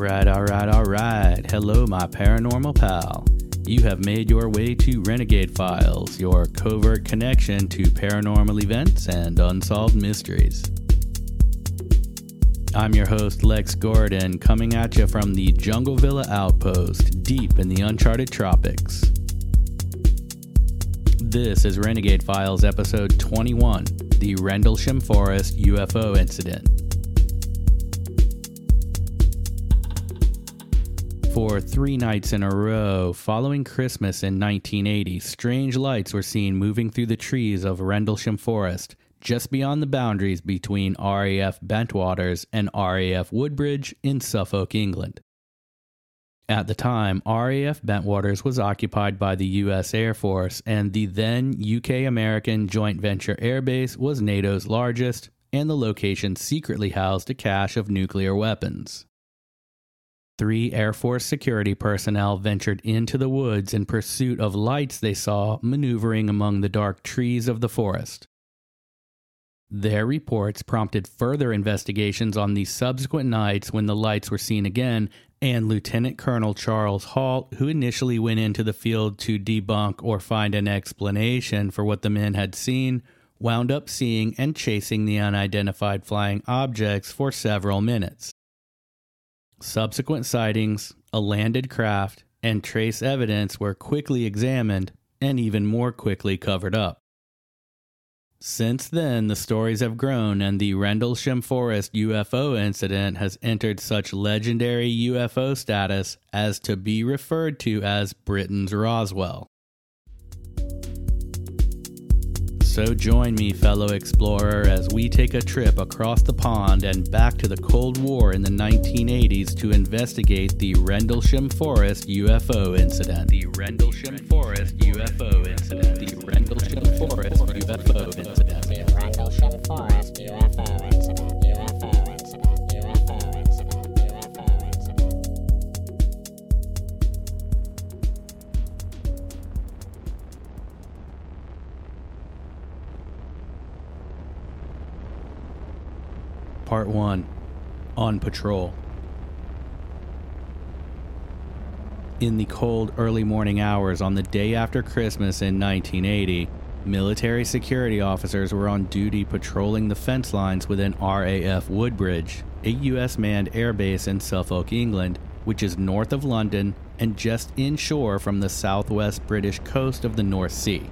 Alright, alright, alright. Hello, my paranormal pal. You have made your way to Renegade Files, your covert connection to paranormal events and unsolved mysteries. I'm your host, Lex Gordon, coming at you from the Jungle Villa Outpost, deep in the uncharted tropics. This is Renegade Files, episode 21 The Rendlesham Forest UFO Incident. For three nights in a row, following Christmas in 1980, strange lights were seen moving through the trees of Rendlesham Forest, just beyond the boundaries between RAF Bentwaters and RAF Woodbridge in Suffolk, England. At the time, RAF Bentwaters was occupied by the U.S. Air Force, and the then UK American Joint Venture Air Base was NATO's largest, and the location secretly housed a cache of nuclear weapons. Three Air Force security personnel ventured into the woods in pursuit of lights they saw maneuvering among the dark trees of the forest. Their reports prompted further investigations on the subsequent nights when the lights were seen again, and Lieutenant Colonel Charles Halt, who initially went into the field to debunk or find an explanation for what the men had seen, wound up seeing and chasing the unidentified flying objects for several minutes. Subsequent sightings, a landed craft, and trace evidence were quickly examined and even more quickly covered up. Since then, the stories have grown, and the Rendlesham Forest UFO incident has entered such legendary UFO status as to be referred to as Britain's Roswell. So join me, fellow explorer, as we take a trip across the pond and back to the Cold War in the 1980s to investigate the Rendlesham Forest UFO incident. The Rendlesham Forest UFO incident. The Rendlesham Forest UFO incident. The Rendlesham Forest UFO incident. Part 1 On Patrol. In the cold early morning hours on the day after Christmas in 1980, military security officers were on duty patrolling the fence lines within RAF Woodbridge, a U.S. manned airbase in Suffolk, England, which is north of London and just inshore from the southwest British coast of the North Sea.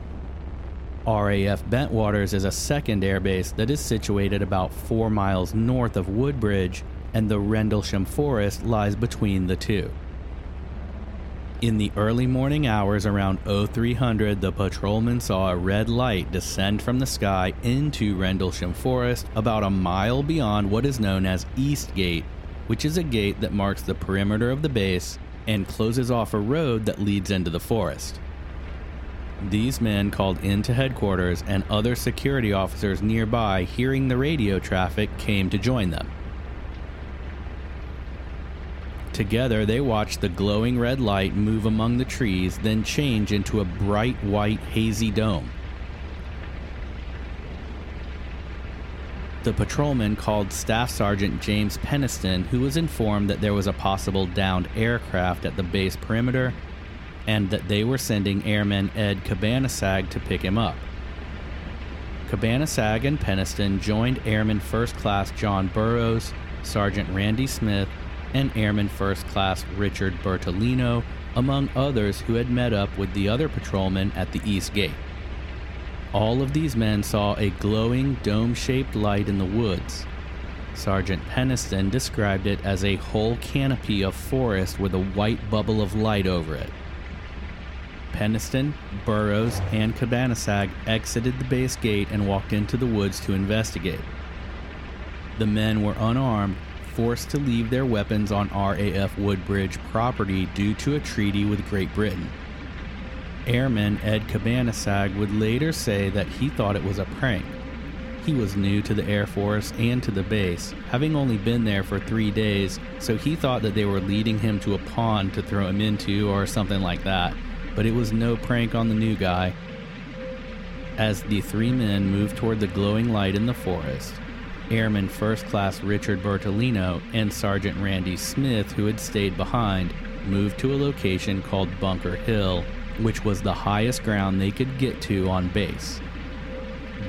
RAF Bentwaters is a second airbase that is situated about four miles north of Woodbridge, and the Rendlesham Forest lies between the two. In the early morning hours around 0300, the patrolman saw a red light descend from the sky into Rendlesham Forest about a mile beyond what is known as East Gate, which is a gate that marks the perimeter of the base and closes off a road that leads into the forest. These men called into headquarters, and other security officers nearby, hearing the radio traffic, came to join them. Together, they watched the glowing red light move among the trees, then change into a bright white, hazy dome. The patrolman called Staff Sergeant James Penniston, who was informed that there was a possible downed aircraft at the base perimeter and that they were sending airman Ed Cabanasag to pick him up. Cabanasag and Penniston joined Airman First Class John Burroughs, Sergeant Randy Smith, and Airman First Class Richard Bertolino, among others who had met up with the other patrolmen at the East Gate. All of these men saw a glowing dome shaped light in the woods. Sergeant Penniston described it as a whole canopy of forest with a white bubble of light over it. Penniston, Burroughs, and Cabanasag exited the base gate and walked into the woods to investigate. The men were unarmed, forced to leave their weapons on RAF Woodbridge property due to a treaty with Great Britain. Airman Ed Cabanasag would later say that he thought it was a prank. He was new to the Air Force and to the base, having only been there for three days, so he thought that they were leading him to a pond to throw him into or something like that but it was no prank on the new guy. As the three men moved toward the glowing light in the forest, Airman First Class Richard Bertolino and Sergeant Randy Smith, who had stayed behind, moved to a location called Bunker Hill, which was the highest ground they could get to on base.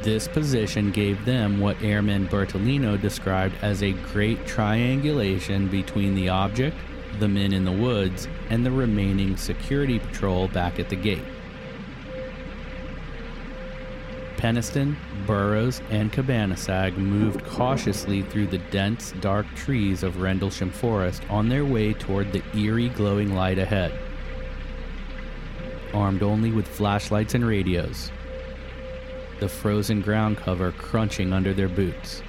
This position gave them what Airman Bertolino described as a great triangulation between the object, the men in the woods, and the remaining security patrol back at the gate. Penniston, Burroughs, and Cabanasag moved cautiously through the dense, dark trees of Rendlesham Forest on their way toward the eerie glowing light ahead. Armed only with flashlights and radios, the frozen ground cover crunching under their boots.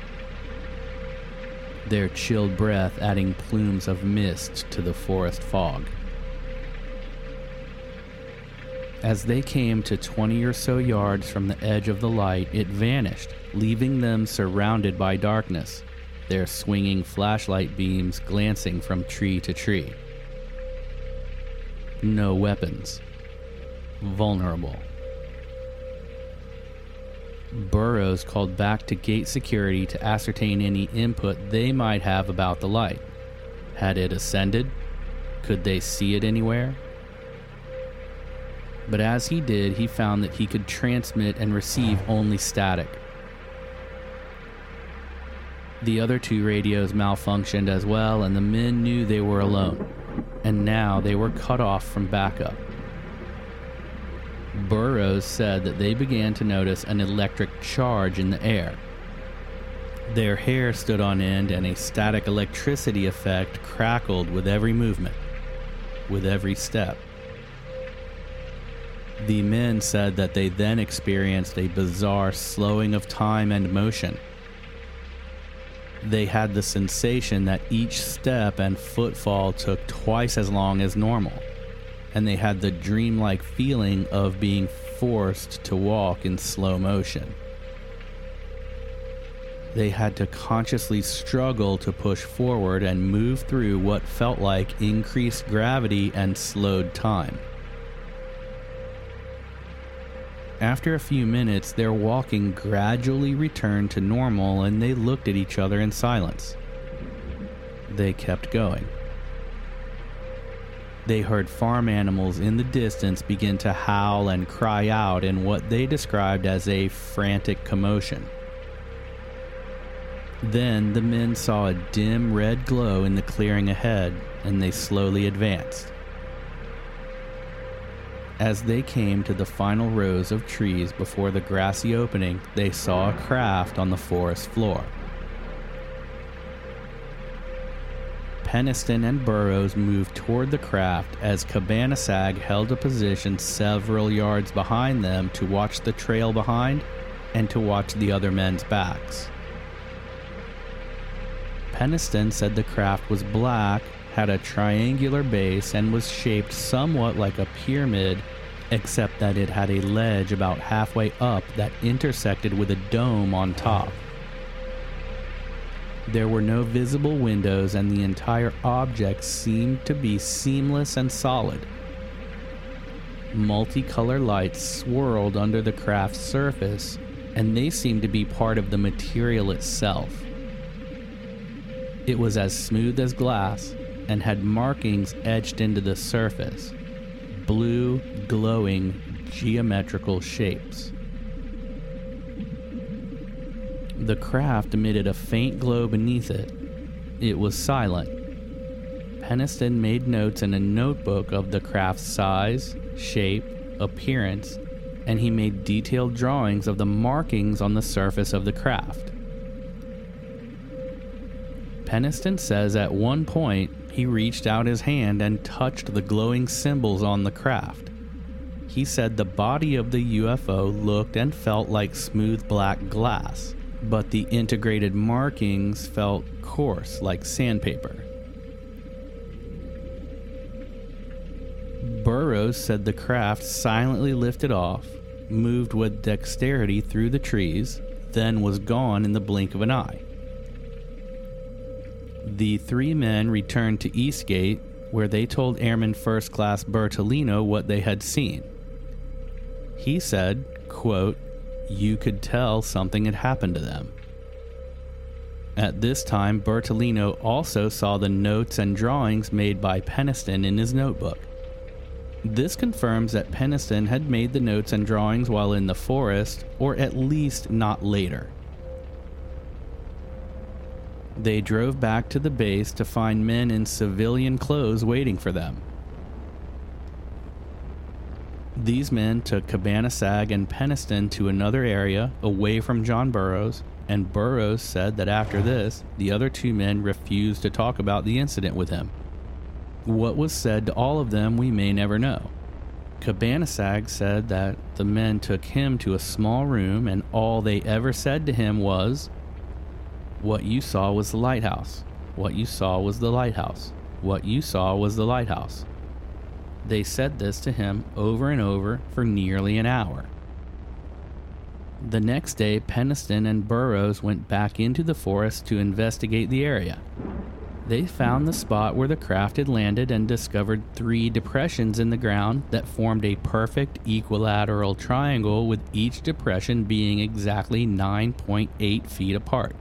Their chilled breath adding plumes of mist to the forest fog. As they came to 20 or so yards from the edge of the light, it vanished, leaving them surrounded by darkness, their swinging flashlight beams glancing from tree to tree. No weapons. Vulnerable. Burroughs called back to gate security to ascertain any input they might have about the light. Had it ascended? Could they see it anywhere? But as he did, he found that he could transmit and receive only static. The other two radios malfunctioned as well, and the men knew they were alone. And now they were cut off from backup. Burroughs said that they began to notice an electric charge in the air. Their hair stood on end, and a static electricity effect crackled with every movement, with every step. The men said that they then experienced a bizarre slowing of time and motion. They had the sensation that each step and footfall took twice as long as normal, and they had the dreamlike feeling of being forced to walk in slow motion. They had to consciously struggle to push forward and move through what felt like increased gravity and slowed time. After a few minutes, their walking gradually returned to normal and they looked at each other in silence. They kept going. They heard farm animals in the distance begin to howl and cry out in what they described as a frantic commotion. Then the men saw a dim red glow in the clearing ahead and they slowly advanced. As they came to the final rows of trees before the grassy opening, they saw a craft on the forest floor. Penniston and Burroughs moved toward the craft as Cabanasag held a position several yards behind them to watch the trail behind and to watch the other men's backs. Penniston said the craft was black, had a triangular base, and was shaped somewhat like a pyramid, except that it had a ledge about halfway up that intersected with a dome on top. There were no visible windows, and the entire object seemed to be seamless and solid. Multicolor lights swirled under the craft's surface, and they seemed to be part of the material itself. It was as smooth as glass and had markings etched into the surface blue, glowing, geometrical shapes. The craft emitted a faint glow beneath it. It was silent. Penniston made notes in a notebook of the craft's size, shape, appearance, and he made detailed drawings of the markings on the surface of the craft. Penniston says at one point he reached out his hand and touched the glowing symbols on the craft. He said the body of the UFO looked and felt like smooth black glass, but the integrated markings felt coarse like sandpaper. Burroughs said the craft silently lifted off, moved with dexterity through the trees, then was gone in the blink of an eye. The three men returned to Eastgate, where they told Airman First Class Bertolino what they had seen. He said, quote, You could tell something had happened to them. At this time, Bertolino also saw the notes and drawings made by Penniston in his notebook. This confirms that Penniston had made the notes and drawings while in the forest, or at least not later. They drove back to the base to find men in civilian clothes waiting for them. These men took Cabanasag and Penniston to another area away from John Burroughs, and Burroughs said that after this, the other two men refused to talk about the incident with him. What was said to all of them, we may never know. Cabanasag said that the men took him to a small room, and all they ever said to him was, What you saw was the lighthouse. What you saw was the lighthouse. What you saw was the lighthouse. They said this to him over and over for nearly an hour. The next day, Penniston and Burroughs went back into the forest to investigate the area. They found the spot where the craft had landed and discovered three depressions in the ground that formed a perfect equilateral triangle, with each depression being exactly 9.8 feet apart.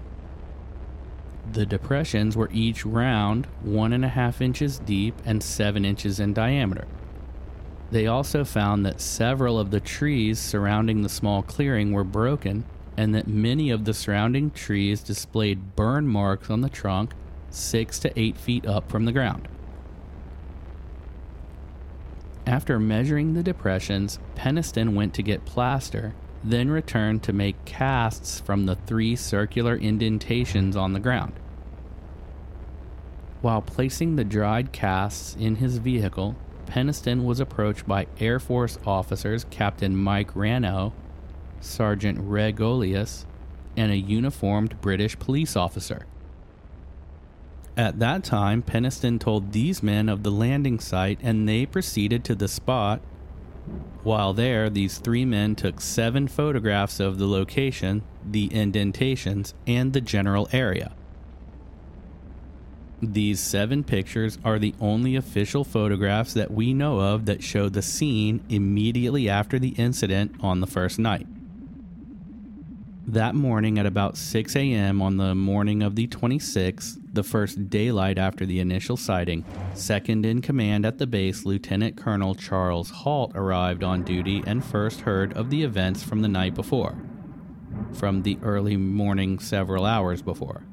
The depressions were each round, one and a half inches deep and seven inches in diameter. They also found that several of the trees surrounding the small clearing were broken, and that many of the surrounding trees displayed burn marks on the trunk six to eight feet up from the ground. After measuring the depressions, Penniston went to get plaster, then returned to make casts from the three circular indentations on the ground. While placing the dried casts in his vehicle, Penniston was approached by Air Force officers Captain Mike Rano, Sergeant Reg Olius, and a uniformed British police officer. At that time, Penniston told these men of the landing site and they proceeded to the spot. While there, these three men took seven photographs of the location, the indentations, and the general area. These seven pictures are the only official photographs that we know of that show the scene immediately after the incident on the first night. That morning at about 6 a.m. on the morning of the 26th, the first daylight after the initial sighting, second in command at the base, Lieutenant Colonel Charles Halt arrived on duty and first heard of the events from the night before, from the early morning several hours before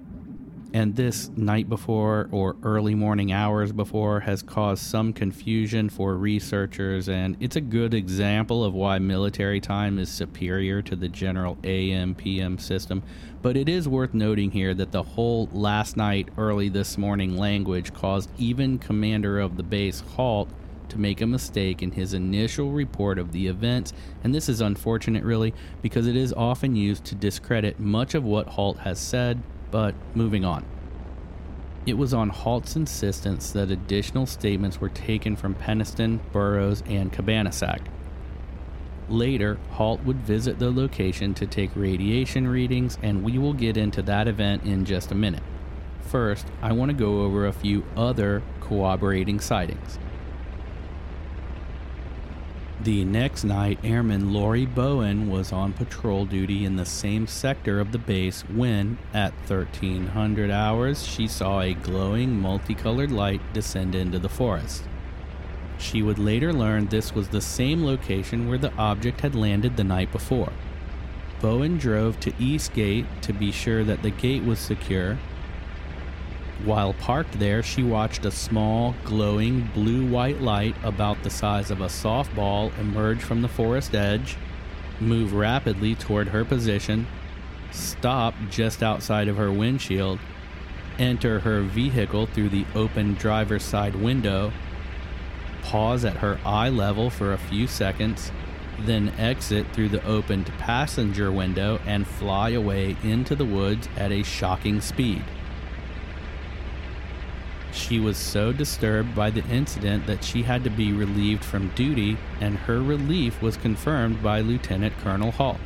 and this night before or early morning hours before has caused some confusion for researchers, and it's a good example of why military time is superior to the general AM PM system. But it is worth noting here that the whole last night, early this morning language caused even commander of the base Halt to make a mistake in his initial report of the events, and this is unfortunate, really, because it is often used to discredit much of what Halt has said but moving on. It was on Halt's insistence that additional statements were taken from Penniston, Burroughs, and Cabanasac. Later, Halt would visit the location to take radiation readings, and we will get into that event in just a minute. First, I want to go over a few other corroborating sightings. The next night, Airman Lori Bowen was on patrol duty in the same sector of the base when, at 1300 hours, she saw a glowing multicolored light descend into the forest. She would later learn this was the same location where the object had landed the night before. Bowen drove to East Gate to be sure that the gate was secure while parked there, she watched a small, glowing blue white light about the size of a softball emerge from the forest edge, move rapidly toward her position, stop just outside of her windshield, enter her vehicle through the open driver's side window, pause at her eye level for a few seconds, then exit through the opened passenger window and fly away into the woods at a shocking speed. She was so disturbed by the incident that she had to be relieved from duty, and her relief was confirmed by Lieutenant Colonel Halt.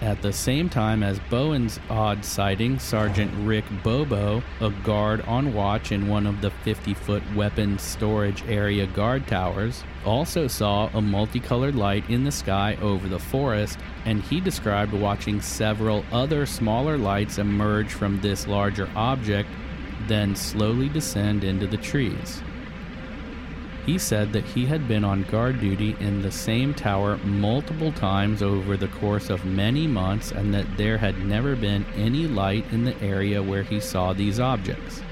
At the same time as Bowen's odd sighting, Sergeant Rick Bobo, a guard on watch in one of the 50 foot weapons storage area guard towers, also saw a multicolored light in the sky over the forest, and he described watching several other smaller lights emerge from this larger object, then slowly descend into the trees. He said that he had been on guard duty in the same tower multiple times over the course of many months and that there had never been any light in the area where he saw these objects.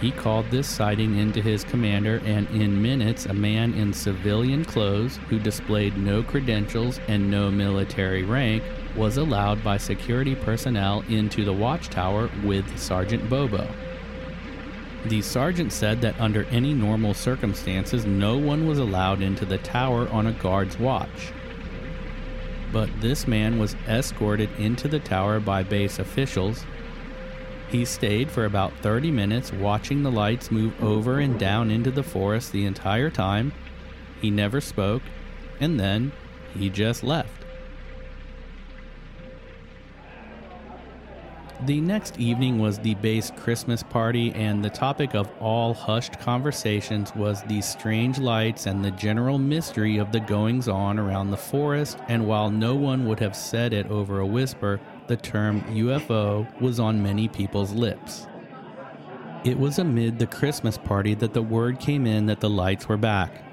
He called this sighting into his commander, and in minutes, a man in civilian clothes who displayed no credentials and no military rank was allowed by security personnel into the watchtower with Sergeant Bobo. The sergeant said that under any normal circumstances, no one was allowed into the tower on a guard's watch. But this man was escorted into the tower by base officials. He stayed for about 30 minutes watching the lights move over and down into the forest the entire time. He never spoke, and then he just left. The next evening was the base Christmas party, and the topic of all hushed conversations was the strange lights and the general mystery of the goings on around the forest. And while no one would have said it over a whisper, the term UFO was on many people's lips. It was amid the Christmas party that the word came in that the lights were back.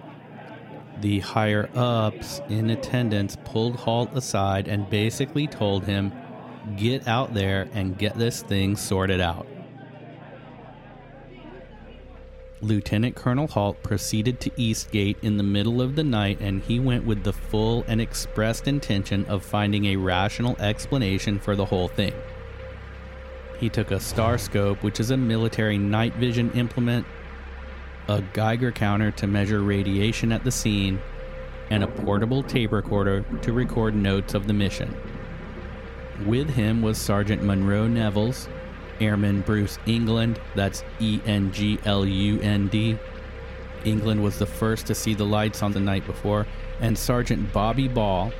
The higher ups in attendance pulled Halt aside and basically told him get out there and get this thing sorted out. Lieutenant Colonel Halt proceeded to Eastgate in the middle of the night and he went with the full and expressed intention of finding a rational explanation for the whole thing. He took a star scope, which is a military night vision implement, a Geiger counter to measure radiation at the scene, and a portable tape recorder to record notes of the mission. With him was Sergeant Monroe Nevels, Airman Bruce Englund, that's E N G L U N D. Englund was the first to see the lights on the night before, and Sergeant Bobby Ball.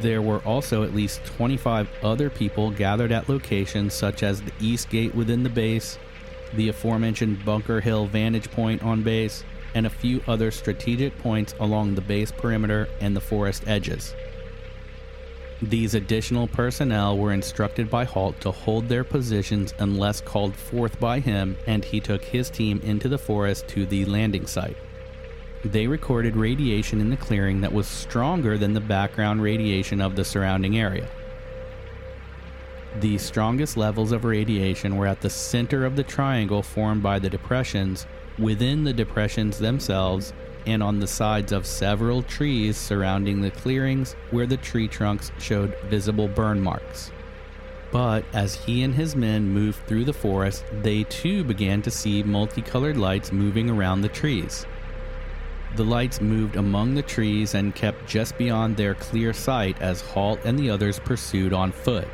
There were also at least 25 other people gathered at locations such as the East Gate within the base, the aforementioned Bunker Hill vantage point on base, and a few other strategic points along the base perimeter and the forest edges. These additional personnel were instructed by Halt to hold their positions unless called forth by him, and he took his team into the forest to the landing site. They recorded radiation in the clearing that was stronger than the background radiation of the surrounding area. The strongest levels of radiation were at the center of the triangle formed by the depressions, within the depressions themselves, and on the sides of several trees surrounding the clearings where the tree trunks showed visible burn marks. But as he and his men moved through the forest, they too began to see multicolored lights moving around the trees. The lights moved among the trees and kept just beyond their clear sight as Halt and the others pursued on foot.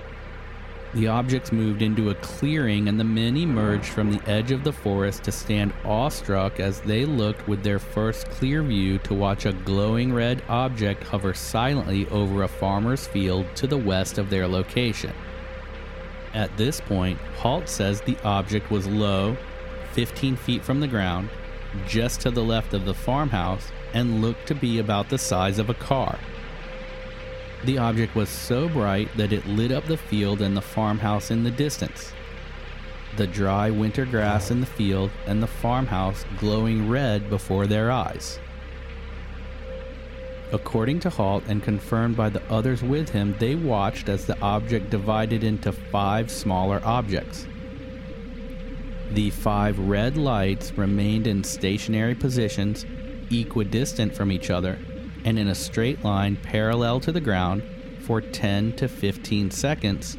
The objects moved into a clearing, and the men emerged from the edge of the forest to stand awestruck as they looked with their first clear view to watch a glowing red object hover silently over a farmer's field to the west of their location. At this point, Halt says the object was low, 15 feet from the ground, just to the left of the farmhouse, and looked to be about the size of a car. The object was so bright that it lit up the field and the farmhouse in the distance. The dry winter grass in the field and the farmhouse glowing red before their eyes. According to Halt and confirmed by the others with him, they watched as the object divided into five smaller objects. The five red lights remained in stationary positions, equidistant from each other, and in a straight line parallel to the ground for 10 to 15 seconds.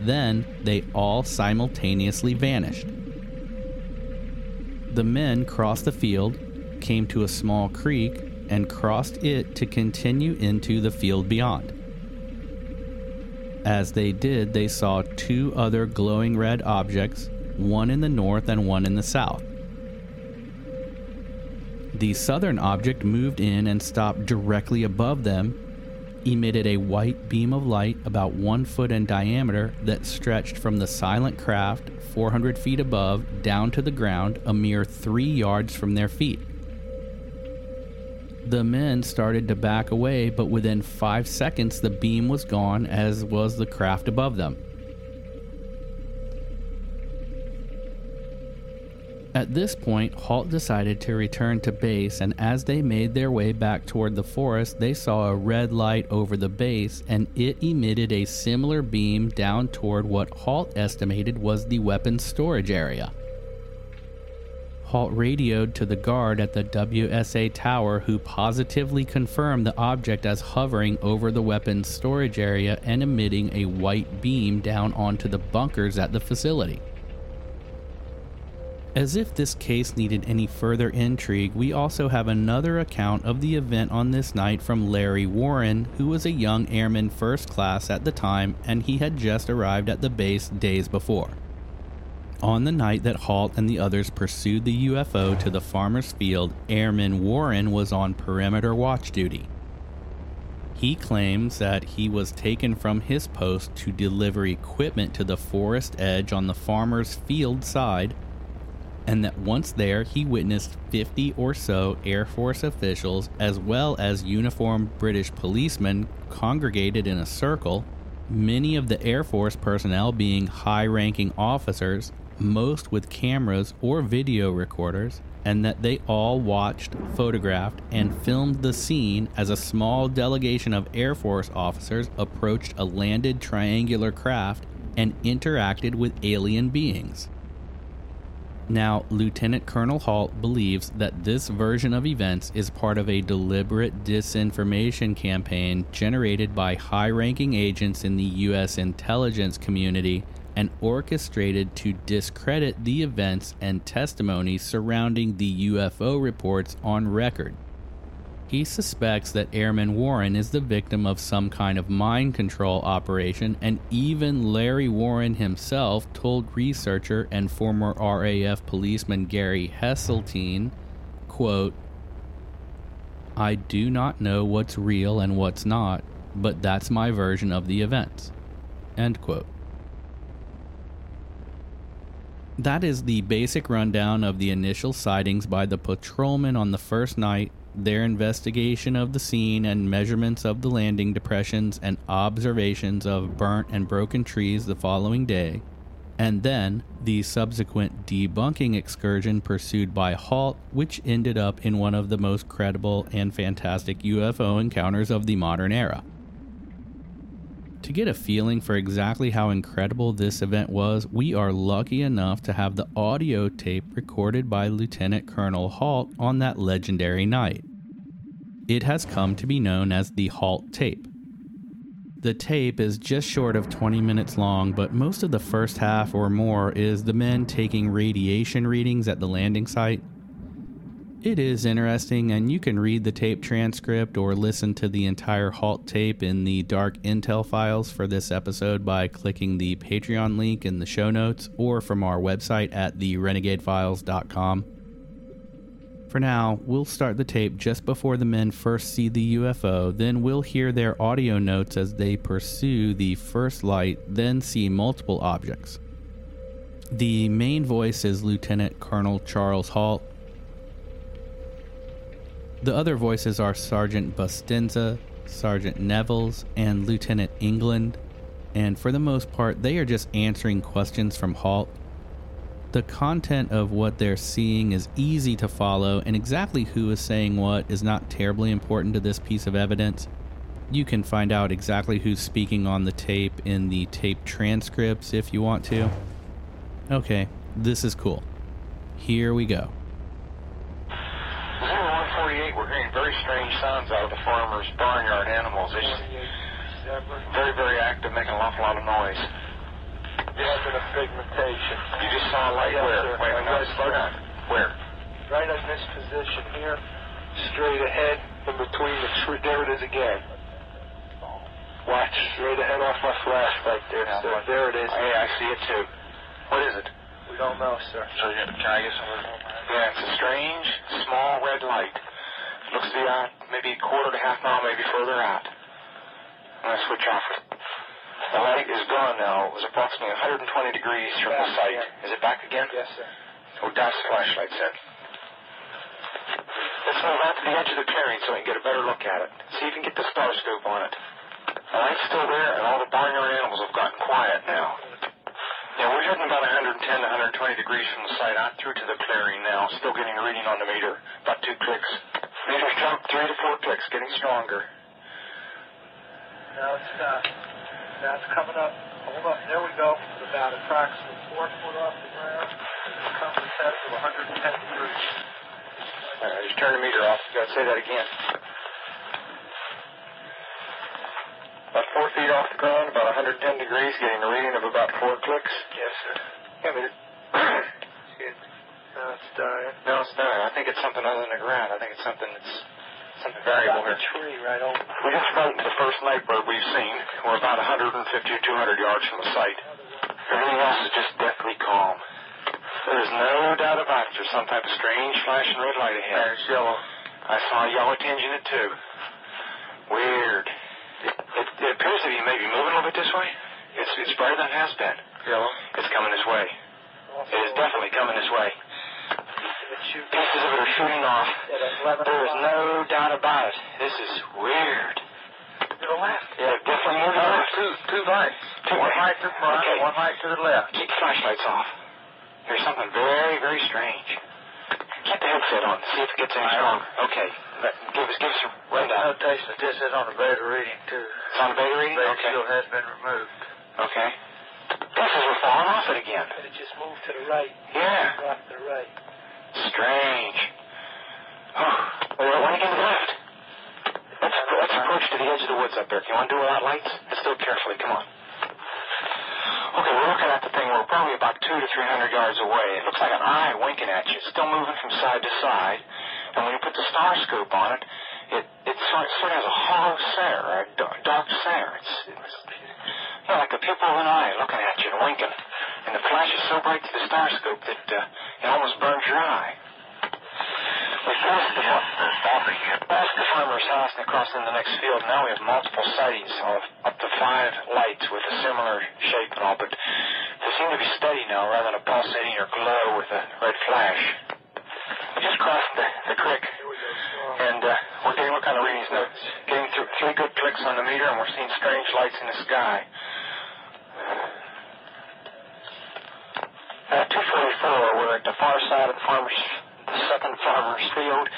Then they all simultaneously vanished. The men crossed the field, came to a small creek, and crossed it to continue into the field beyond. As they did, they saw two other glowing red objects, one in the north and one in the south. The southern object moved in and stopped directly above them, emitted a white beam of light about one foot in diameter that stretched from the silent craft 400 feet above down to the ground a mere three yards from their feet. The men started to back away, but within five seconds the beam was gone, as was the craft above them. At this point, Halt decided to return to base, and as they made their way back toward the forest, they saw a red light over the base, and it emitted a similar beam down toward what Halt estimated was the weapons storage area. Halt radioed to the guard at the WSA tower, who positively confirmed the object as hovering over the weapons storage area and emitting a white beam down onto the bunkers at the facility. As if this case needed any further intrigue, we also have another account of the event on this night from Larry Warren, who was a young airman first class at the time and he had just arrived at the base days before. On the night that Halt and the others pursued the UFO to the farmer's field, Airman Warren was on perimeter watch duty. He claims that he was taken from his post to deliver equipment to the forest edge on the farmer's field side, and that once there he witnessed 50 or so Air Force officials as well as uniformed British policemen congregated in a circle, many of the Air Force personnel being high ranking officers most with cameras or video recorders, and that they all watched, photographed, and filmed the scene as a small delegation of Air Force officers approached a landed triangular craft and interacted with alien beings. Now, Lieutenant Colonel Halt believes that this version of events is part of a deliberate disinformation campaign generated by high ranking agents in the U.S. intelligence community and orchestrated to discredit the events and testimony surrounding the UFO reports on record. He suspects that Airman Warren is the victim of some kind of mind control operation, and even Larry Warren himself told researcher and former RAF policeman Gary Heseltine, quote, I do not know what's real and what's not, but that's my version of the events. End quote. That is the basic rundown of the initial sightings by the patrolmen on the first night, their investigation of the scene and measurements of the landing depressions and observations of burnt and broken trees the following day, and then the subsequent debunking excursion pursued by Halt, which ended up in one of the most credible and fantastic UFO encounters of the modern era. To get a feeling for exactly how incredible this event was, we are lucky enough to have the audio tape recorded by Lieutenant Colonel Halt on that legendary night. It has come to be known as the Halt tape. The tape is just short of 20 minutes long, but most of the first half or more is the men taking radiation readings at the landing site it is interesting, and you can read the tape transcript or listen to the entire halt tape in the dark intel files for this episode by clicking the Patreon link in the show notes or from our website at therenegadefiles.com. For now, we'll start the tape just before the men first see the UFO, then we'll hear their audio notes as they pursue the first light, then see multiple objects. The main voice is Lieutenant Colonel Charles Halt, the other voices are Sergeant Bustinza, Sergeant Nevels, and Lieutenant Englund, and for the most part, they are just answering questions from Halt. The content of what they're seeing is easy to follow, and exactly who is saying what is not terribly important to this piece of evidence. You can find out exactly who's speaking on the tape in the tape transcripts if you want to. Okay, this is cool. Here we go. 48, we're hearing very strange sounds out of the farmer's barnyard animals. They're very, very active, making an awful lot of noise. Yes, in a pigmentation. You just saw a light Yes, where? sir. Wait, was slow down. Where? Right in this position here, straight ahead, in between the tree. There it is again. Watch straight ahead off my flashlight there, Yeah, sir. There it is. Hey, I see it too. What is it? We don't know, sir. So, can I get some? Yeah, it's a strange, small red light. Looks to be out maybe a quarter to half mile, maybe further out. I'm going to switch off. The light is gone now. It was approximately 120 degrees from the site. Is it back again? Yes, sir. Oh, that's the flashlight set. Let's move out to the edge of the clearing so we can get a better look at it. See if you can get the star scope on it. The light's still there, and all the barnyard animals have gotten quiet now. Yeah, we're heading about 110 to 120 degrees from the site out through to the clearing now. Still getting a reading on the meter. About two clicks. Meter's jumped three to four clicks, getting stronger. Now it's not. It's coming up. Hold up. There we go. It's about approximately four foot off the ground. It's coming set to 110 degrees. All right, just turn the meter off. You gotta say that again. About four feet off the ground, about 110 degrees, getting a reading of about four clicks. Yes, sir. Yeah, but it, It, now it's dying. no, it's not. I think it's something other than the ground. I think it's something that's variable here. tree right over. We just frightened the first night bird we've seen. We're about 150 or 200 yards from the site. Everything else is just deathly calm. There's no doubt about it. There's some type of strange flashing red light ahead. There's yellow. I saw a yellow tinge in it too. Weird. It, it, it appears to be maybe moving a little bit this way. It's, it's brighter than it has been. Yellow. It's coming this way. It is definitely coming this way. Pieces of it are shooting off. at 11 There is no doubt about it. This is weird. To the left. Yeah, definitely moving No, left. two, two lights. Two. One light to the front, Okay. one light to the left. Keep the flashlights off. There's something very, very strange. Keep the headset on. See if it gets any stronger. Okay. Let, give us, give us a rundown. Notation that this is on the beta reading, too. It's on the beta reading. Beta Okay. has been removed. Okay. Pieces are falling off it again. And it just moved to the right. Yeah. Off to the right. Strange. Oh, well, when again left. Let's, let's approach to the edge of the woods up there. Can you want to do it without lights? Let's do it carefully. Come on. Okay, we're looking at the thing. We're probably about two to three hundred yards away. It looks like an eye winking at you. It's still moving from side to side. And when you put the star scope on it, it it sort of, sort of has a hollow stare, a dark, stare. It's, it's you know, like the pupil of an eye looking at you and winking. And the flash is so bright through the star scope that uh, it almost burns your eye. We passed the, past the farmer's house and across in the next field. Now we have multiple sightings of up to five lights with a similar shape and all, but they seem to be steady now rather than a pulsating or glow with a red flash. We just crossed the, the creek, and uh, we're getting what kind of readings now? Getting through three good clicks on the meter, and we're seeing strange lights in the sky. At 244, we're at the far side of the farmer's, the second farmer's field,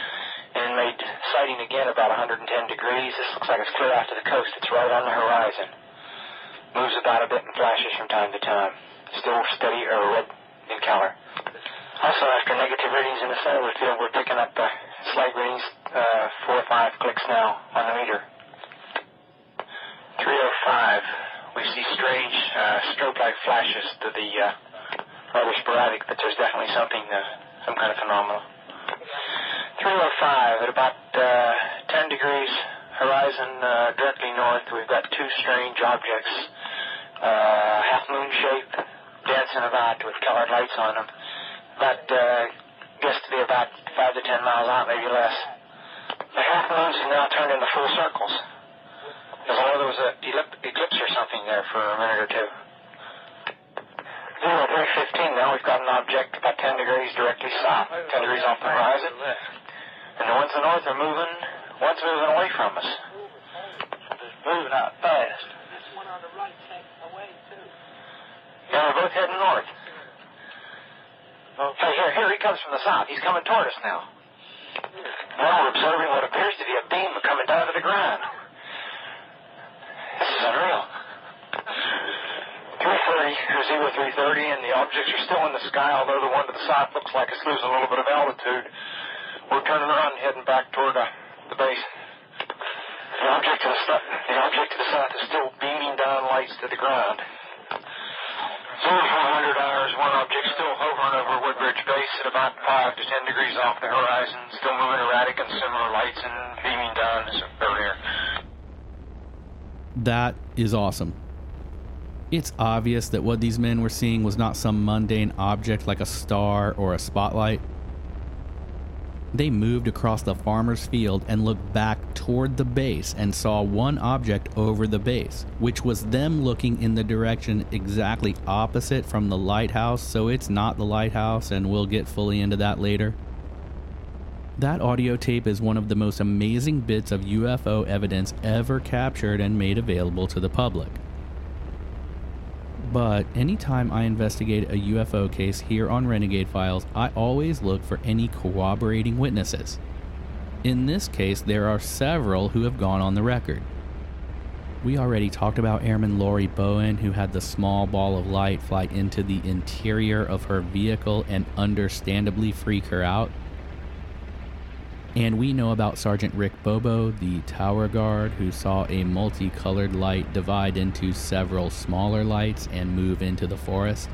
and made sighting again about 110 degrees. This looks like it's clear out to the coast. It's right on the horizon. Moves about a bit and flashes from time to time. Still steady or red in color. Also, after negative readings in the center of the field, we're picking up uh, slight readings, uh, four or five clicks now on the meter. 305. We see strange uh, strobe-like flashes to the uh, rather sporadic, but there's definitely something, uh, some kind of phenomenon. 305 at about uh, 10 degrees horizon uh, directly north. We've got two strange objects, uh, half moon shape, dancing about with colored lights on them. About uh, guess to be about five to 10 miles out, maybe less. The half moons have now turned into full circles. As though there was a elip- eclipse or something there for a minute or two. Zero three fifteen. Now we've got an object about ten degrees directly south, ten degrees off the horizon, and the ones to the north are moving. One's moving away from us. Moving out fast. This one on the right away too. Yeah, they're both heading north. Hey, here, here he comes from the south. He's coming toward us now. Now we're observing what appears to be a beam coming down to the ground. This is unreal. 330, or 0330, and the objects are still in the sky, although the one to the south looks like it's losing a little bit of altitude. We're turning around and heading back toward uh, the base. The object to the south, the object to the south is still beaming down lights to the ground. Zero four hundred hours, one object still hovering over Woodbridge Base at about five to ten degrees off the horizon, still moving erratic and similar lights and beaming down as earlier. That is awesome. It's obvious that what these men were seeing was not some mundane object like a star or a spotlight. They moved across the farmer's field and looked back toward the base and saw one object over the base, which was them looking in the direction exactly opposite from the lighthouse, so it's not the lighthouse, and we'll get fully into that later. That audio tape is one of the most amazing bits of UFO evidence ever captured and made available to the public. But anytime I investigate a UFO case here on Renegade Files, I always look for any corroborating witnesses. In this case, there are several who have gone on the record. We already talked about Airman Lori Bowen, who had the small ball of light fly into the interior of her vehicle and understandably freak her out. And we know about Sergeant Rick Bobo, the tower guard, who saw a multicolored light divide into several smaller lights and move into the forest.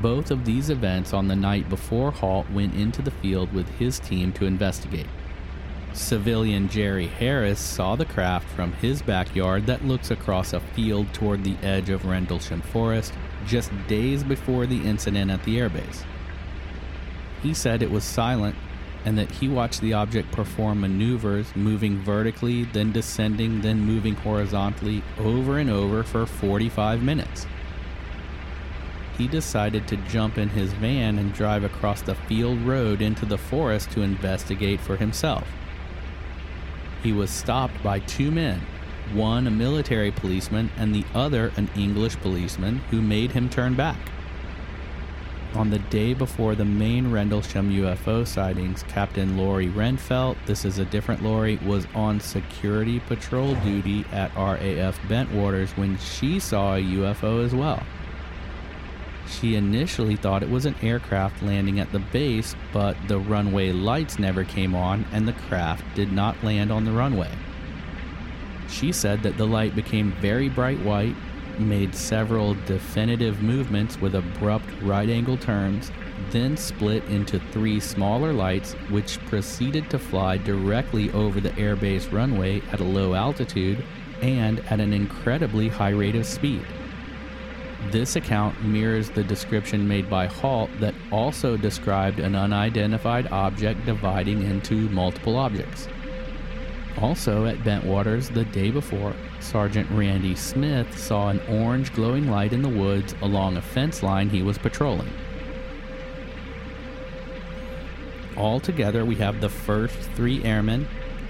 Both of these events on the night before Halt went into the field with his team to investigate. Civilian Jerry Harris saw the craft from his backyard that looks across a field toward the edge of Rendlesham Forest just days before the incident at the airbase. He said it was silent and that he watched the object perform maneuvers, moving vertically, then descending, then moving horizontally over and over for 45 minutes. He decided to jump in his van and drive across the field road into the forest to investigate for himself. He was stopped by two men, one a military policeman and the other an English policeman, who made him turn back. On the day before the main Rendlesham UFO sightings, Captain Lori Renfelt, this is a different Lori, was on security patrol duty at RAF Bentwaters when she saw a UFO as well. She initially thought it was an aircraft landing at the base, but the runway lights never came on and the craft did not land on the runway. She said that the light became very bright white made several definitive movements with abrupt right angle turns, then split into three smaller lights, which proceeded to fly directly over the airbase runway at a low altitude and at an incredibly high rate of speed. This account mirrors the description made by Halt that also described an unidentified object dividing into multiple objects. Also at Bentwaters the day before, Sergeant Randy Smith saw an orange glowing light in the woods along a fence line he was patrolling. Altogether, we have the first three airmen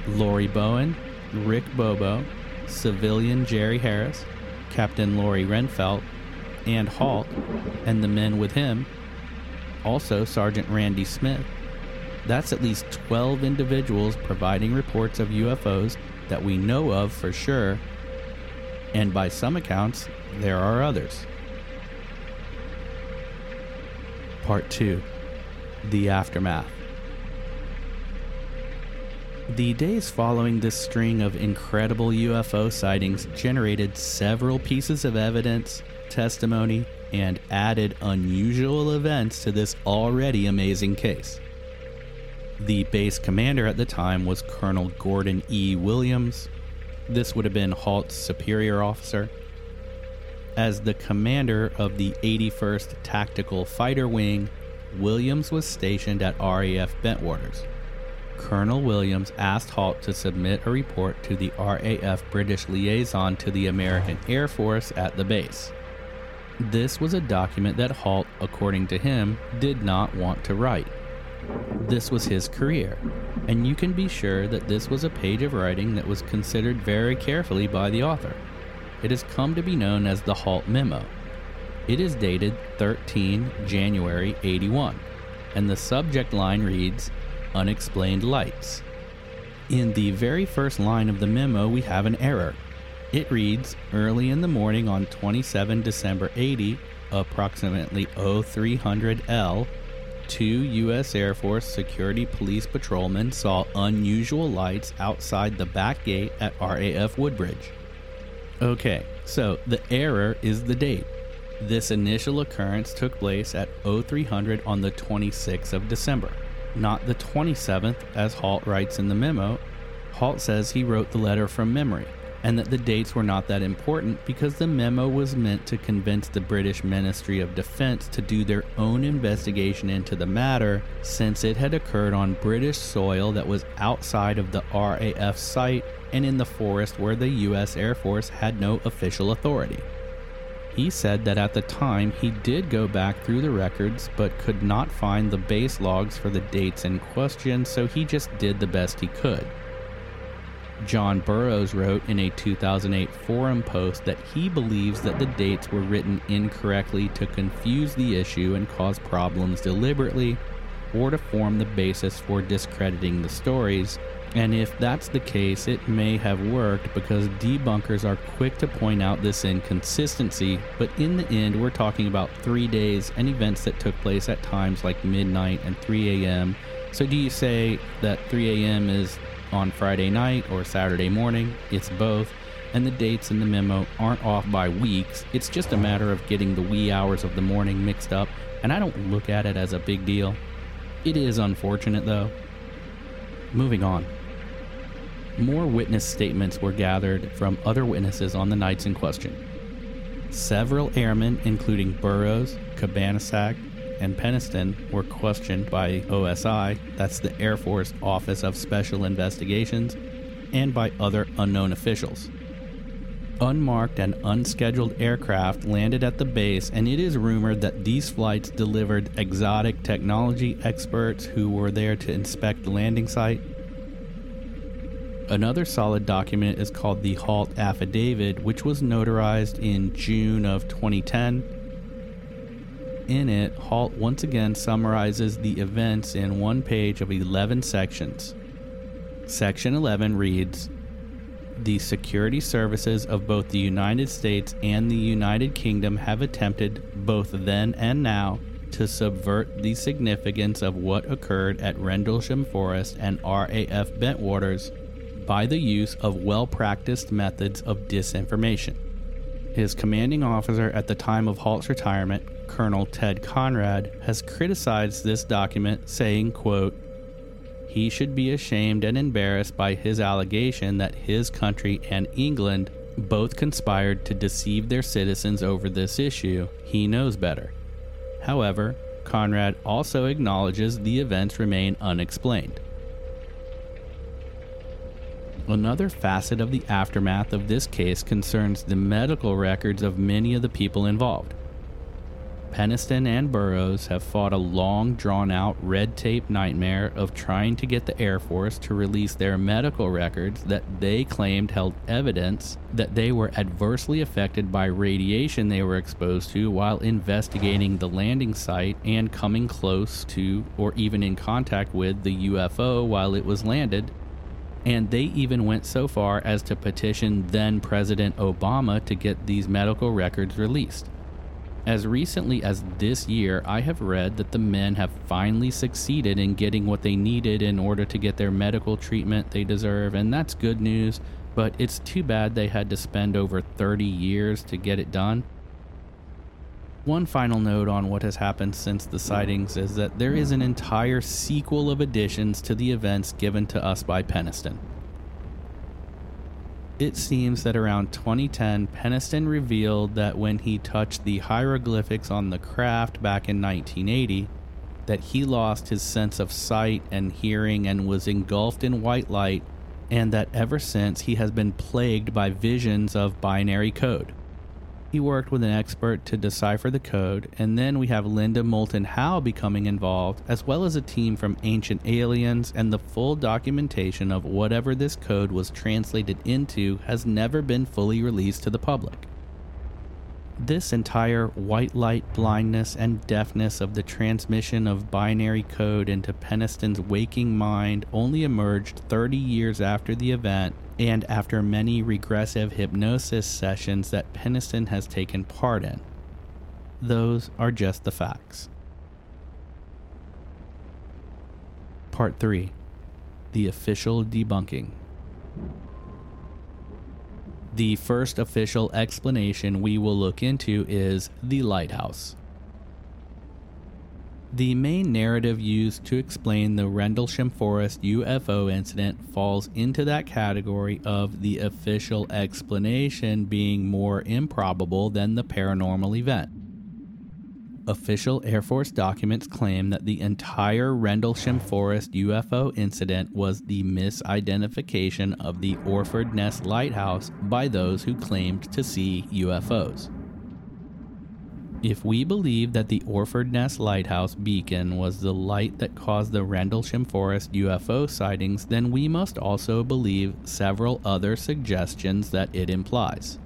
Lori Bowen, Rick Bobo, civilian Jerry Harris, Captain Lori Renfelt, and Halt, and the men with him, also Sergeant Randy Smith. That's at least 12 individuals providing reports of UFOs that we know of for sure, and by some accounts, there are others. Part 2 The Aftermath. The days following this string of incredible UFO sightings generated several pieces of evidence, testimony, and added unusual events to this already amazing case. The base commander at the time was Colonel Gordon E. Williams. This would have been Halt's superior officer. As the commander of the 81st Tactical Fighter Wing, Williams was stationed at RAF Bentwaters. Colonel Williams asked Halt to submit a report to the RAF British liaison to the American Air Force at the base. This was a document that Halt, according to him, did not want to write. This was his career, and you can be sure that this was a page of writing that was considered very carefully by the author. It has come to be known as the Halt Memo. It is dated 13 January 81, and the subject line reads Unexplained Lights. In the very first line of the memo, we have an error. It reads Early in the morning on 27 December 80, approximately 0300 L, two U.S. Air Force security police patrolmen saw unusual lights outside the back gate at RAF Woodbridge. Okay, so the error is the date. This initial occurrence took place at 0300 on the 26th of December, not the 27th as Halt writes in the memo. Halt says he wrote the letter from memory. And that the dates were not that important because the memo was meant to convince the British Ministry of Defense to do their own investigation into the matter since it had occurred on British soil that was outside of the RAF site and in the forest where the US Air Force had no official authority. He said that at the time he did go back through the records but could not find the base logs for the dates in question, so he just did the best he could. John Burroughs wrote in a 2008 forum post that he believes that the dates were written incorrectly to confuse the issue and cause problems deliberately, or to form the basis for discrediting the stories. And if that's the case, it may have worked because debunkers are quick to point out this inconsistency, but in the end, we're talking about three days and events that took place at times like midnight and 3 a.m. So, do you say that 3 a.m. is on Friday night or Saturday morning. It's both. And the dates in the memo aren't off by weeks. It's just a matter of getting the wee hours of the morning mixed up, and I don't look at it as a big deal. It is unfortunate, though. Moving on. More witness statements were gathered from other witnesses on the nights in question. Several airmen, including Burroughs, Cabansag, and Penniston were questioned by OSI, that's the Air Force Office of Special Investigations, and by other unknown officials. Unmarked and unscheduled aircraft landed at the base, and it is rumored that these flights delivered exotic technology experts who were there to inspect the landing site. Another solid document is called the Halt Affidavit, which was notarized in June of 2010 in it, Halt once again summarizes the events in one page of 11 sections. Section 11 reads The security services of both the United States and the United Kingdom have attempted, both then and now, to subvert the significance of what occurred at Rendlesham Forest and RAF Bentwaters by the use of well practiced methods of disinformation. His commanding officer at the time of Halt's retirement, Colonel Ted Conrad, has criticized this document, saying, quote, he should be ashamed and embarrassed by his allegation that his country and England both conspired to deceive their citizens over this issue. He knows better. However, Conrad also acknowledges the events remain unexplained. Another facet of the aftermath of this case concerns the medical records of many of the people involved. Penniston and Burroughs have fought a long, drawn out red tape nightmare of trying to get the Air Force to release their medical records that they claimed held evidence that they were adversely affected by radiation they were exposed to while investigating the landing site and coming close to or even in contact with the UFO while it was landed. And they even went so far as to petition then President Obama to get these medical records released. As recently as this year, I have read that the men have finally succeeded in getting what they needed in order to get their medical treatment they deserve, and that's good news, but it's too bad they had to spend over 30 years to get it done. One final note on what has happened since the sightings is that there is an entire sequel of additions to the events given to us by Penniston. It seems that around 2010, Penniston revealed that when he touched the hieroglyphics on the craft back in 1980, that he lost his sense of sight and hearing and was engulfed in white light, and that ever since he has been plagued by visions of binary code. He worked with an expert to decipher the code, and then we have Linda Moulton Howe becoming involved, as well as a team from Ancient Aliens, and the full documentation of whatever this code was translated into has never been fully released to the public. This entire white light blindness and deafness of the transmission of binary code into Penniston's waking mind only emerged 30 years after the event and after many regressive hypnosis sessions that Penniston has taken part in. Those are just the facts. Part 3 The Official Debunking. The first official explanation we will look into is the lighthouse. The main narrative used to explain the Rendlesham Forest UFO incident falls into that category of the official explanation being more improbable than the paranormal event. Official Air Force documents claim that the entire Rendlesham Forest UFO incident was the misidentification of the Orford Ness Lighthouse by those who claimed to see UFOs. If we believe that the Orford Ness Lighthouse beacon was the light that caused the Rendlesham Forest UFO sightings, then we must also believe several other suggestions that it implies.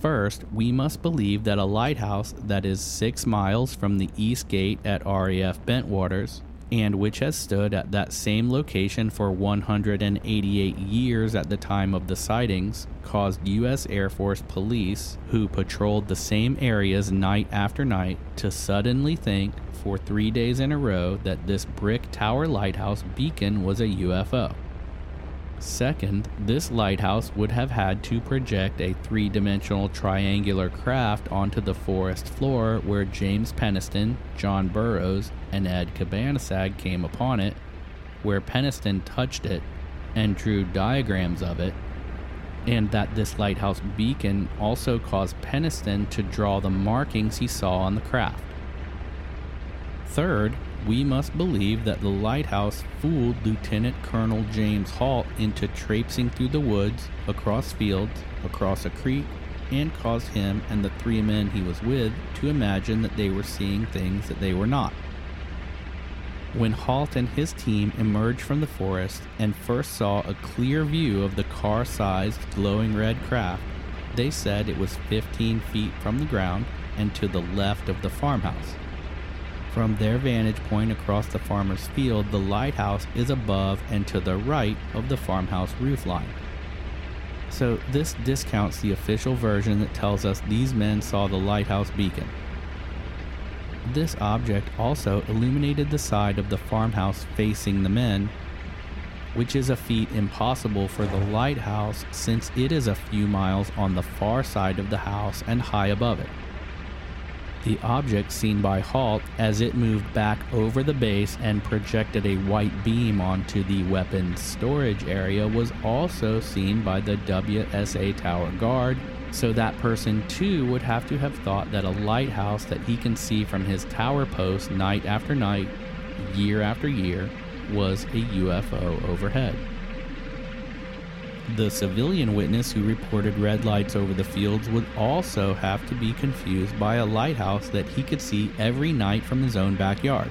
First, we must believe that a lighthouse that is six miles from the east gate at RAF Bentwaters and which has stood at that same location for 188 years at the time of the sightings, caused U.S. Air Force police, who patrolled the same areas night after night, to suddenly think for three days in a row that this brick tower lighthouse beacon was a UFO. Second, this lighthouse would have had to project a three dimensional triangular craft onto the forest floor where James Penniston, John Burroughs, and Ed Cabansag came upon it, where Penniston touched it and drew diagrams of it, and that this lighthouse beacon also caused Penniston to draw the markings he saw on the craft. Third, we must believe that the lighthouse fooled Lieutenant Colonel James Halt into traipsing through the woods, across fields, across a creek, and caused him and the three men he was with to imagine that they were seeing things that they were not. When Halt and his team emerged from the forest and first saw a clear view of the car sized glowing red craft, they said it was 15 feet from the ground and to the left of the farmhouse. From their vantage point across the farmer's field, the lighthouse is above and to the right of the farmhouse roofline. So, this discounts the official version that tells us these men saw the lighthouse beacon. This object also illuminated the side of the farmhouse facing the men, which is a feat impossible for the lighthouse since it is a few miles on the far side of the house and high above it. The object seen by Halt as it moved back over the base and projected a white beam onto the weapons storage area was also seen by the WSA Tower Guard, so that person too would have to have thought that a lighthouse that he can see from his tower post night after night, year after year, was a UFO overhead. The civilian witness who reported red lights over the fields would also have to be confused by a lighthouse that he could see every night from his own backyard.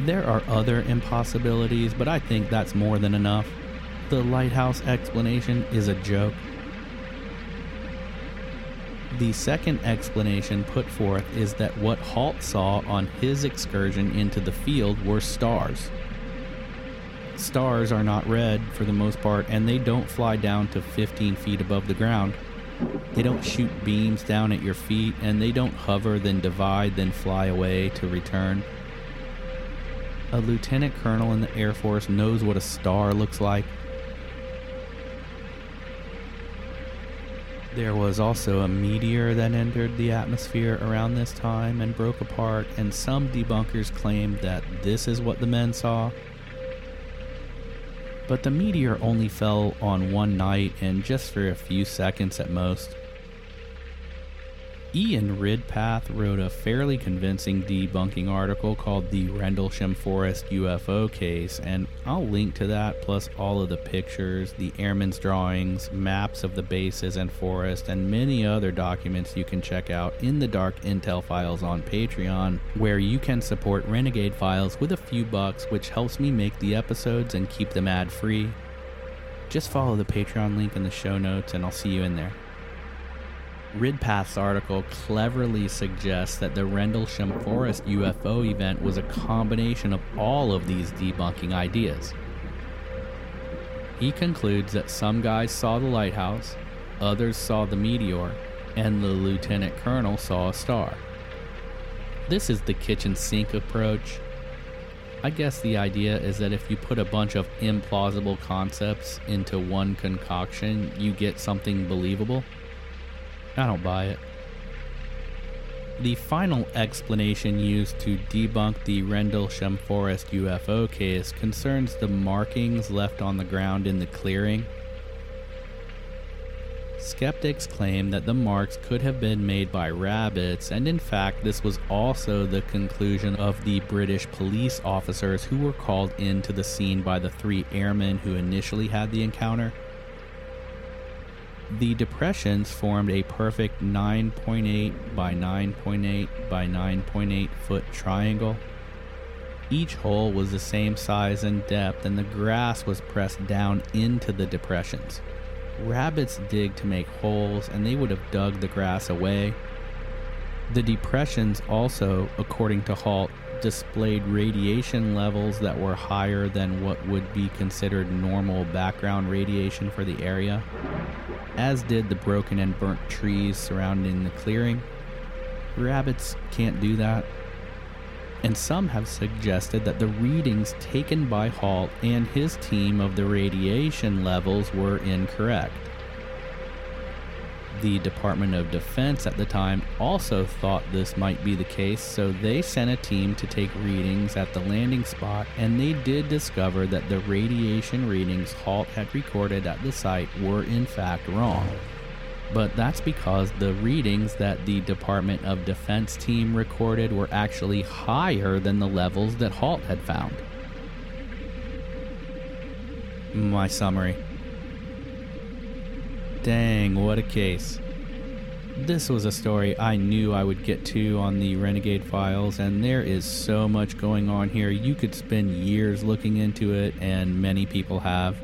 There are other impossibilities, but I think that's more than enough. The lighthouse explanation is a joke. The second explanation put forth is that what Halt saw on his excursion into the field were stars stars are not red for the most part, and they don't fly down to 15 feet above the ground. They don't shoot beams down at your feet, and they don't hover, then divide, then fly away to return. A lieutenant colonel in the Air Force knows what a star looks like. There was also a meteor that entered the atmosphere around this time and broke apart, and some debunkers claimed that this is what the men saw but the meteor only fell on one night and just for a few seconds at most. Ian Ridpath wrote a fairly convincing debunking article called The Rendlesham Forest UFO Case, and I'll link to that plus all of the pictures, the airman's drawings, maps of the bases and forest, and many other documents you can check out in the Dark Intel files on Patreon, where you can support Renegade Files with a few bucks, which helps me make the episodes and keep them ad free. Just follow the Patreon link in the show notes, and I'll see you in there. Ridpath's article cleverly suggests that the Rendlesham Forest UFO event was a combination of all of these debunking ideas. He concludes that some guys saw the lighthouse, others saw the meteor, and the lieutenant colonel saw a star. This is the kitchen sink approach. I guess the idea is that if you put a bunch of implausible concepts into one concoction, you get something believable. I don't buy it. The final explanation used to debunk the Rendlesham Forest UFO case concerns the markings left on the ground in the clearing. Skeptics claim that the marks could have been made by rabbits, and in fact, this was also the conclusion of the British police officers who were called into the scene by the three airmen who initially had the encounter. The depressions formed a perfect 9.8 by 9.8 by 9.8 foot triangle. Each hole was the same size and depth, and the grass was pressed down into the depressions. Rabbits dig to make holes, and they would have dug the grass away. The depressions also, according to Halt, displayed radiation levels that were higher than what would be considered normal background radiation for the area, as did the broken and burnt trees surrounding the clearing. Rabbits can't do that. And some have suggested that the readings taken by Halt and his team of the radiation levels were incorrect. The Department of Defense at the time also thought this might be the case, so they sent a team to take readings at the landing spot, and they did discover that the radiation readings Halt had recorded at the site were in fact wrong. But that's because the readings that the Department of Defense team recorded were actually higher than the levels that Halt had found. My summary. Dang, what a case. This was a story I knew I would get to on the Renegade Files, and there is so much going on here. You could spend years looking into it, and many people have.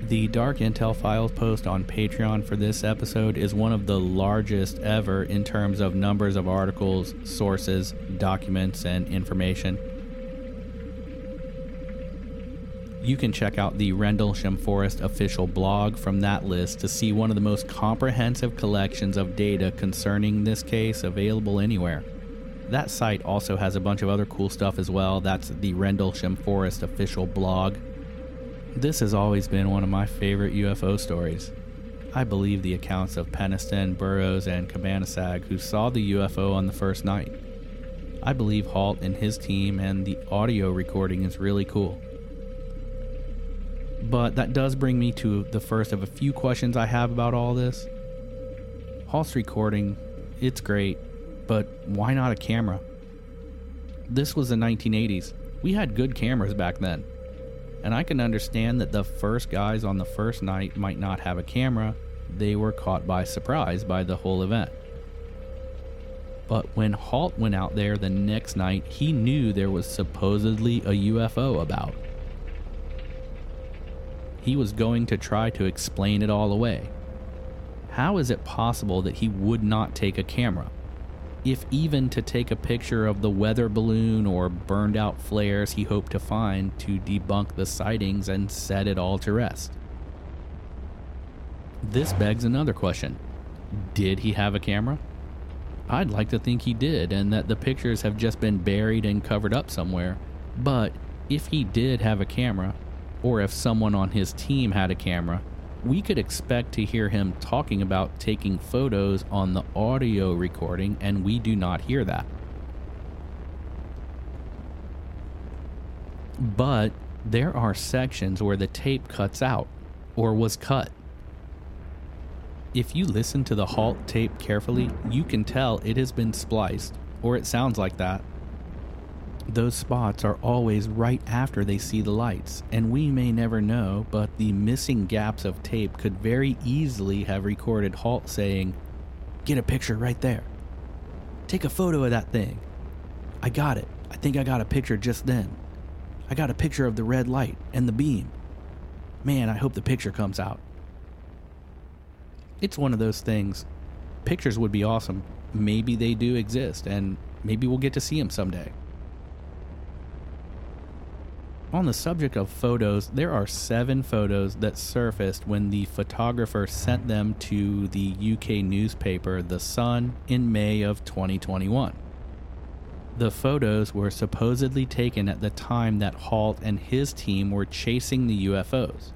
The Dark Intel Files post on Patreon for this episode is one of the largest ever in terms of numbers of articles, sources, documents, and information. You can check out the Rendlesham Forest official blog from that list to see one of the most comprehensive collections of data concerning this case available anywhere. That site also has a bunch of other cool stuff as well. That's the Rendlesham Forest official blog. This has always been one of my favorite UFO stories. I believe the accounts of Penniston, Burroughs, and Cabansag who saw the UFO on the first night. I believe Halt and his team, and the audio recording is really cool. But that does bring me to the first of a few questions I have about all this. Halt's recording, it's great, but why not a camera? This was the 1980s. We had good cameras back then. And I can understand that the first guys on the first night might not have a camera. They were caught by surprise by the whole event. But when Halt went out there the next night, he knew there was supposedly a UFO about. He was going to try to explain it all away. How is it possible that he would not take a camera? If even to take a picture of the weather balloon or burned out flares he hoped to find to debunk the sightings and set it all to rest. This begs another question Did he have a camera? I'd like to think he did, and that the pictures have just been buried and covered up somewhere. But if he did have a camera, or if someone on his team had a camera, we could expect to hear him talking about taking photos on the audio recording, and we do not hear that. But there are sections where the tape cuts out, or was cut. If you listen to the halt tape carefully, you can tell it has been spliced, or it sounds like that. Those spots are always right after they see the lights, and we may never know, but the missing gaps of tape could very easily have recorded Halt saying, Get a picture right there. Take a photo of that thing. I got it. I think I got a picture just then. I got a picture of the red light and the beam. Man, I hope the picture comes out. It's one of those things. Pictures would be awesome. Maybe they do exist, and maybe we'll get to see them someday. On the subject of photos, there are seven photos that surfaced when the photographer sent them to the UK newspaper The Sun in May of 2021. The photos were supposedly taken at the time that Halt and his team were chasing the UFOs.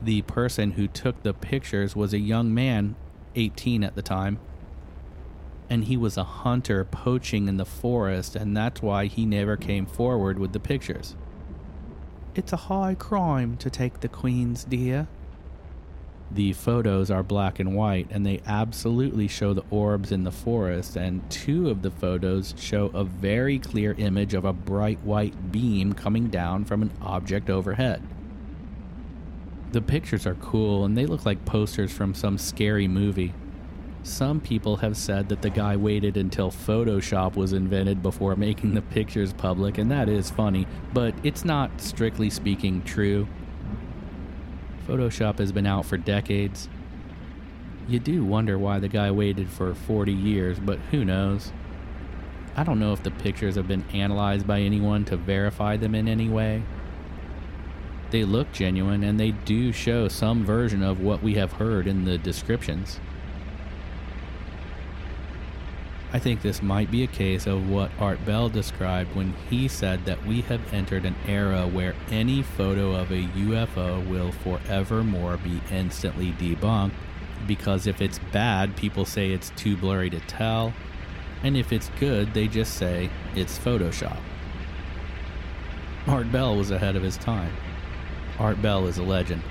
The person who took the pictures was a young man, 18 at the time. And he was a hunter poaching in the forest, and that's why he never came forward with the pictures. It's a high crime to take the Queen's deer. The photos are black and white, and they absolutely show the orbs in the forest. And two of the photos show a very clear image of a bright white beam coming down from an object overhead. The pictures are cool, and they look like posters from some scary movie. Some people have said that the guy waited until Photoshop was invented before making the pictures public, and that is funny, but it's not strictly speaking true. Photoshop has been out for decades. You do wonder why the guy waited for 40 years, but who knows? I don't know if the pictures have been analyzed by anyone to verify them in any way. They look genuine and they do show some version of what we have heard in the descriptions. I think this might be a case of what Art Bell described when he said that we have entered an era where any photo of a UFO will forevermore be instantly debunked because if it's bad, people say it's too blurry to tell, and if it's good, they just say it's Photoshop. Art Bell was ahead of his time. Art Bell is a legend.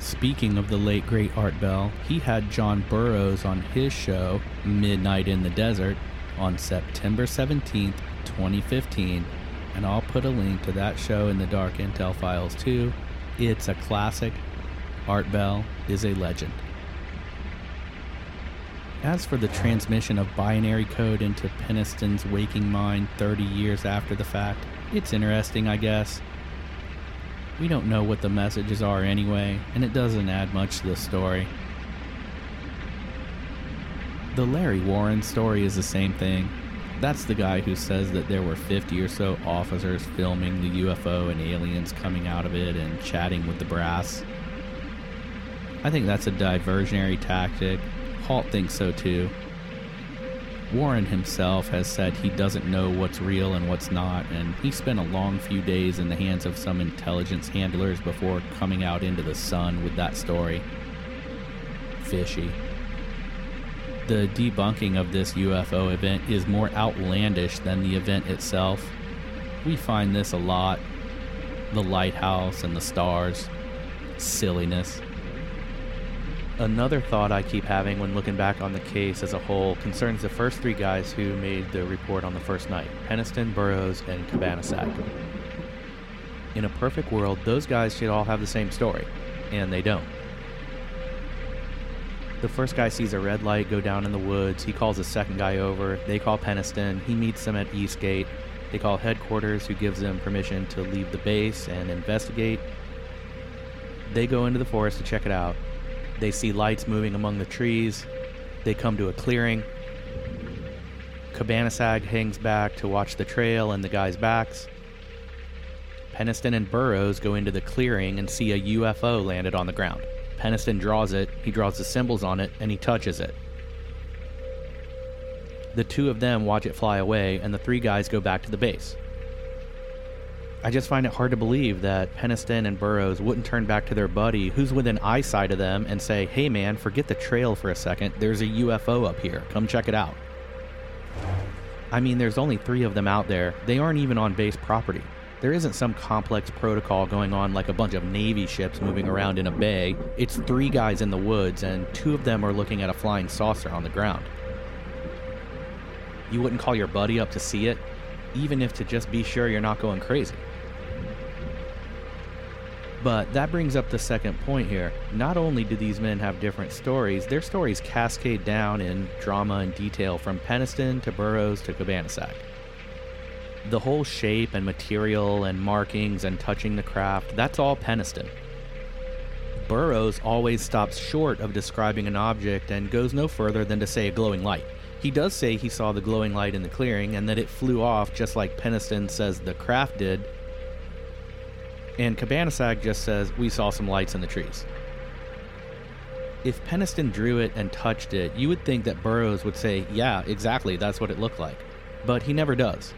Speaking of the late great Art Bell, he had John Burroughs on his show, Midnight in the Desert, on September 17th, 2015, and I'll put a link to that show in the Dark Intel files too. It's a classic. Art Bell is a legend. As for the transmission of binary code into Penniston's waking mind 30 years after the fact, it's interesting, I guess. We don't know what the messages are anyway, and it doesn't add much to the story. The Larry Warren story is the same thing. That's the guy who says that there were 50 or so officers filming the UFO and aliens coming out of it and chatting with the brass. I think that's a diversionary tactic. Halt thinks so too. Warren himself has said he doesn't know what's real and what's not, and he spent a long few days in the hands of some intelligence handlers before coming out into the sun with that story. Fishy. The debunking of this UFO event is more outlandish than the event itself. We find this a lot the lighthouse and the stars. Silliness. Another thought I keep having when looking back on the case as a whole concerns the first three guys who made the report on the first night Penniston, Burroughs, and Cabansag. In a perfect world, those guys should all have the same story, and they don't. The first guy sees a red light go down in the woods. He calls the second guy over. They call Penniston. He meets them at Eastgate. They call headquarters, who gives them permission to leave the base and investigate. They go into the forest to check it out. They see lights moving among the trees. They come to a clearing. Cabansag hangs back to watch the trail and the guys' backs. Penniston and Burroughs go into the clearing and see a UFO landed on the ground. Penniston draws it, he draws the symbols on it, and he touches it. The two of them watch it fly away, and the three guys go back to the base. I just find it hard to believe that Penniston and Burroughs wouldn't turn back to their buddy who's within eyesight of them and say, hey man, forget the trail for a second. There's a UFO up here. Come check it out. I mean, there's only three of them out there. They aren't even on base property. There isn't some complex protocol going on like a bunch of Navy ships moving around in a bay. It's three guys in the woods, and two of them are looking at a flying saucer on the ground. You wouldn't call your buddy up to see it, even if to just be sure you're not going crazy. But that brings up the second point here. Not only do these men have different stories, their stories cascade down in drama and detail from Penniston to Burroughs to Cabansag. The whole shape and material and markings and touching the craft, that's all Penniston. Burroughs always stops short of describing an object and goes no further than to say a glowing light. He does say he saw the glowing light in the clearing and that it flew off just like Penniston says the craft did, and Cabansag just says, We saw some lights in the trees. If Penniston drew it and touched it, you would think that Burroughs would say, Yeah, exactly, that's what it looked like. But he never does.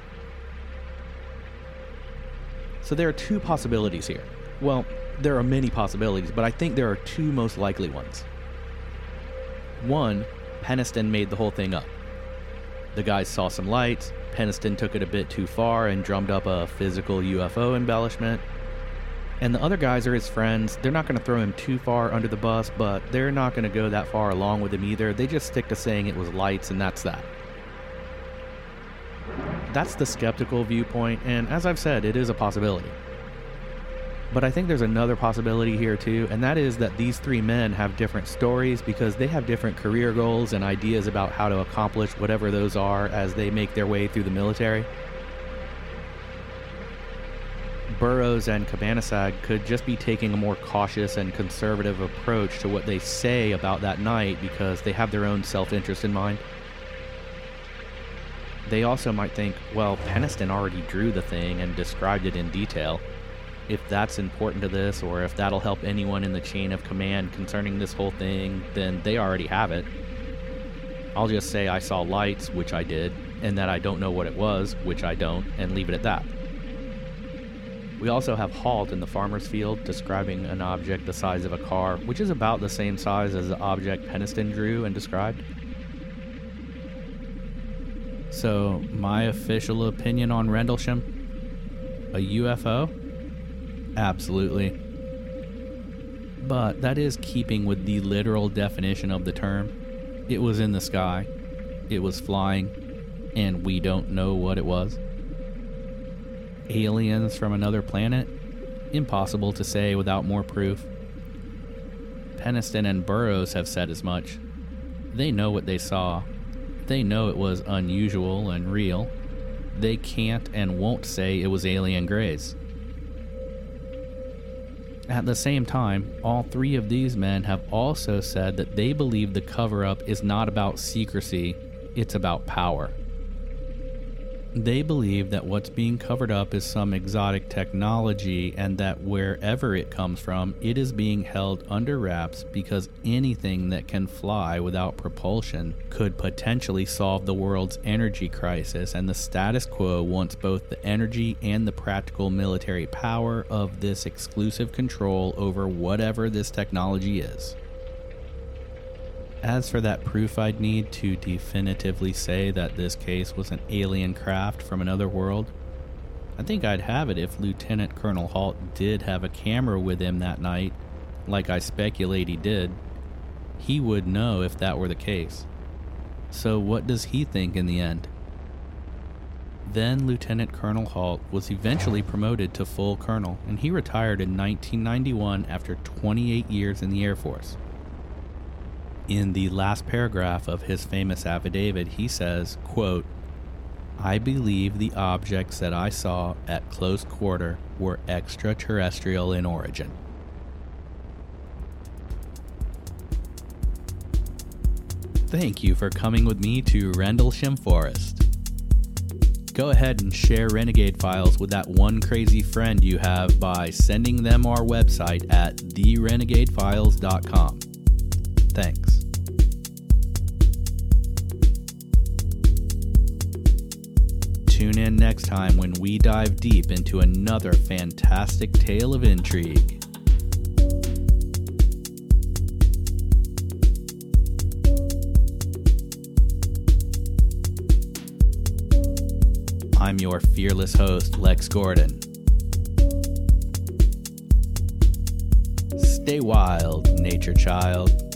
So there are two possibilities here. Well, there are many possibilities, but I think there are two most likely ones. One, Penniston made the whole thing up. The guys saw some lights, Penniston took it a bit too far and drummed up a physical UFO embellishment. And the other guys are his friends. They're not going to throw him too far under the bus, but they're not going to go that far along with him either. They just stick to saying it was lights, and that's that. That's the skeptical viewpoint, and as I've said, it is a possibility. But I think there's another possibility here too, and that is that these three men have different stories because they have different career goals and ideas about how to accomplish whatever those are as they make their way through the military. Burroughs and Cabansag could just be taking a more cautious and conservative approach to what they say about that night because they have their own self interest in mind. They also might think, well, Penniston already drew the thing and described it in detail if that's important to this or if that'll help anyone in the chain of command concerning this whole thing, then they already have it. I'll just say I saw lights, which I did, and that I don't know what it was, which I don't, and leave it at that. We also have Halt in the farmer's field describing an object the size of a car, which is about the same size as the object Penniston drew and described. So, my official opinion on Rendlesham? A UFO? Absolutely. But that is keeping with the literal definition of the term. It was in the sky, it was flying, and we don't know what it was. Aliens from another planet? Impossible to say without more proof. Penniston and Burroughs have said as much. They know what they saw. They know it was unusual and real. They can't and won't say it was alien grays. At the same time, all three of these men have also said that they believe the cover up is not about secrecy, it's about power. They believe that what's being covered up is some exotic technology and that wherever it comes from, it is being held under wraps because anything that can fly without propulsion could potentially solve the world's energy crisis, and the status quo wants both the energy and the practical military power of this exclusive control over whatever this technology is. As for that proof I'd need to definitively say that this case was an alien craft from another world, I think I'd have it if Lieutenant Colonel Halt did have a camera with him that night, like I speculate he did. He would know if that were the case. So, what does he think in the end? Then Lieutenant Colonel Halt was eventually promoted to full colonel, and he retired in 1991 after 28 years in the Air Force in the last paragraph of his famous affidavit, he says, quote, I believe the objects that I saw at close quarter were extraterrestrial in origin. Thank you for coming with me to Rendlesham Forest. Go ahead and share Renegade files with that one crazy friend you have by sending them our website at therenegadefiles.com. Thanks. Tune in next time when we dive deep into another fantastic tale of intrigue. I'm your fearless host, Lex Gordon. Stay wild, nature child.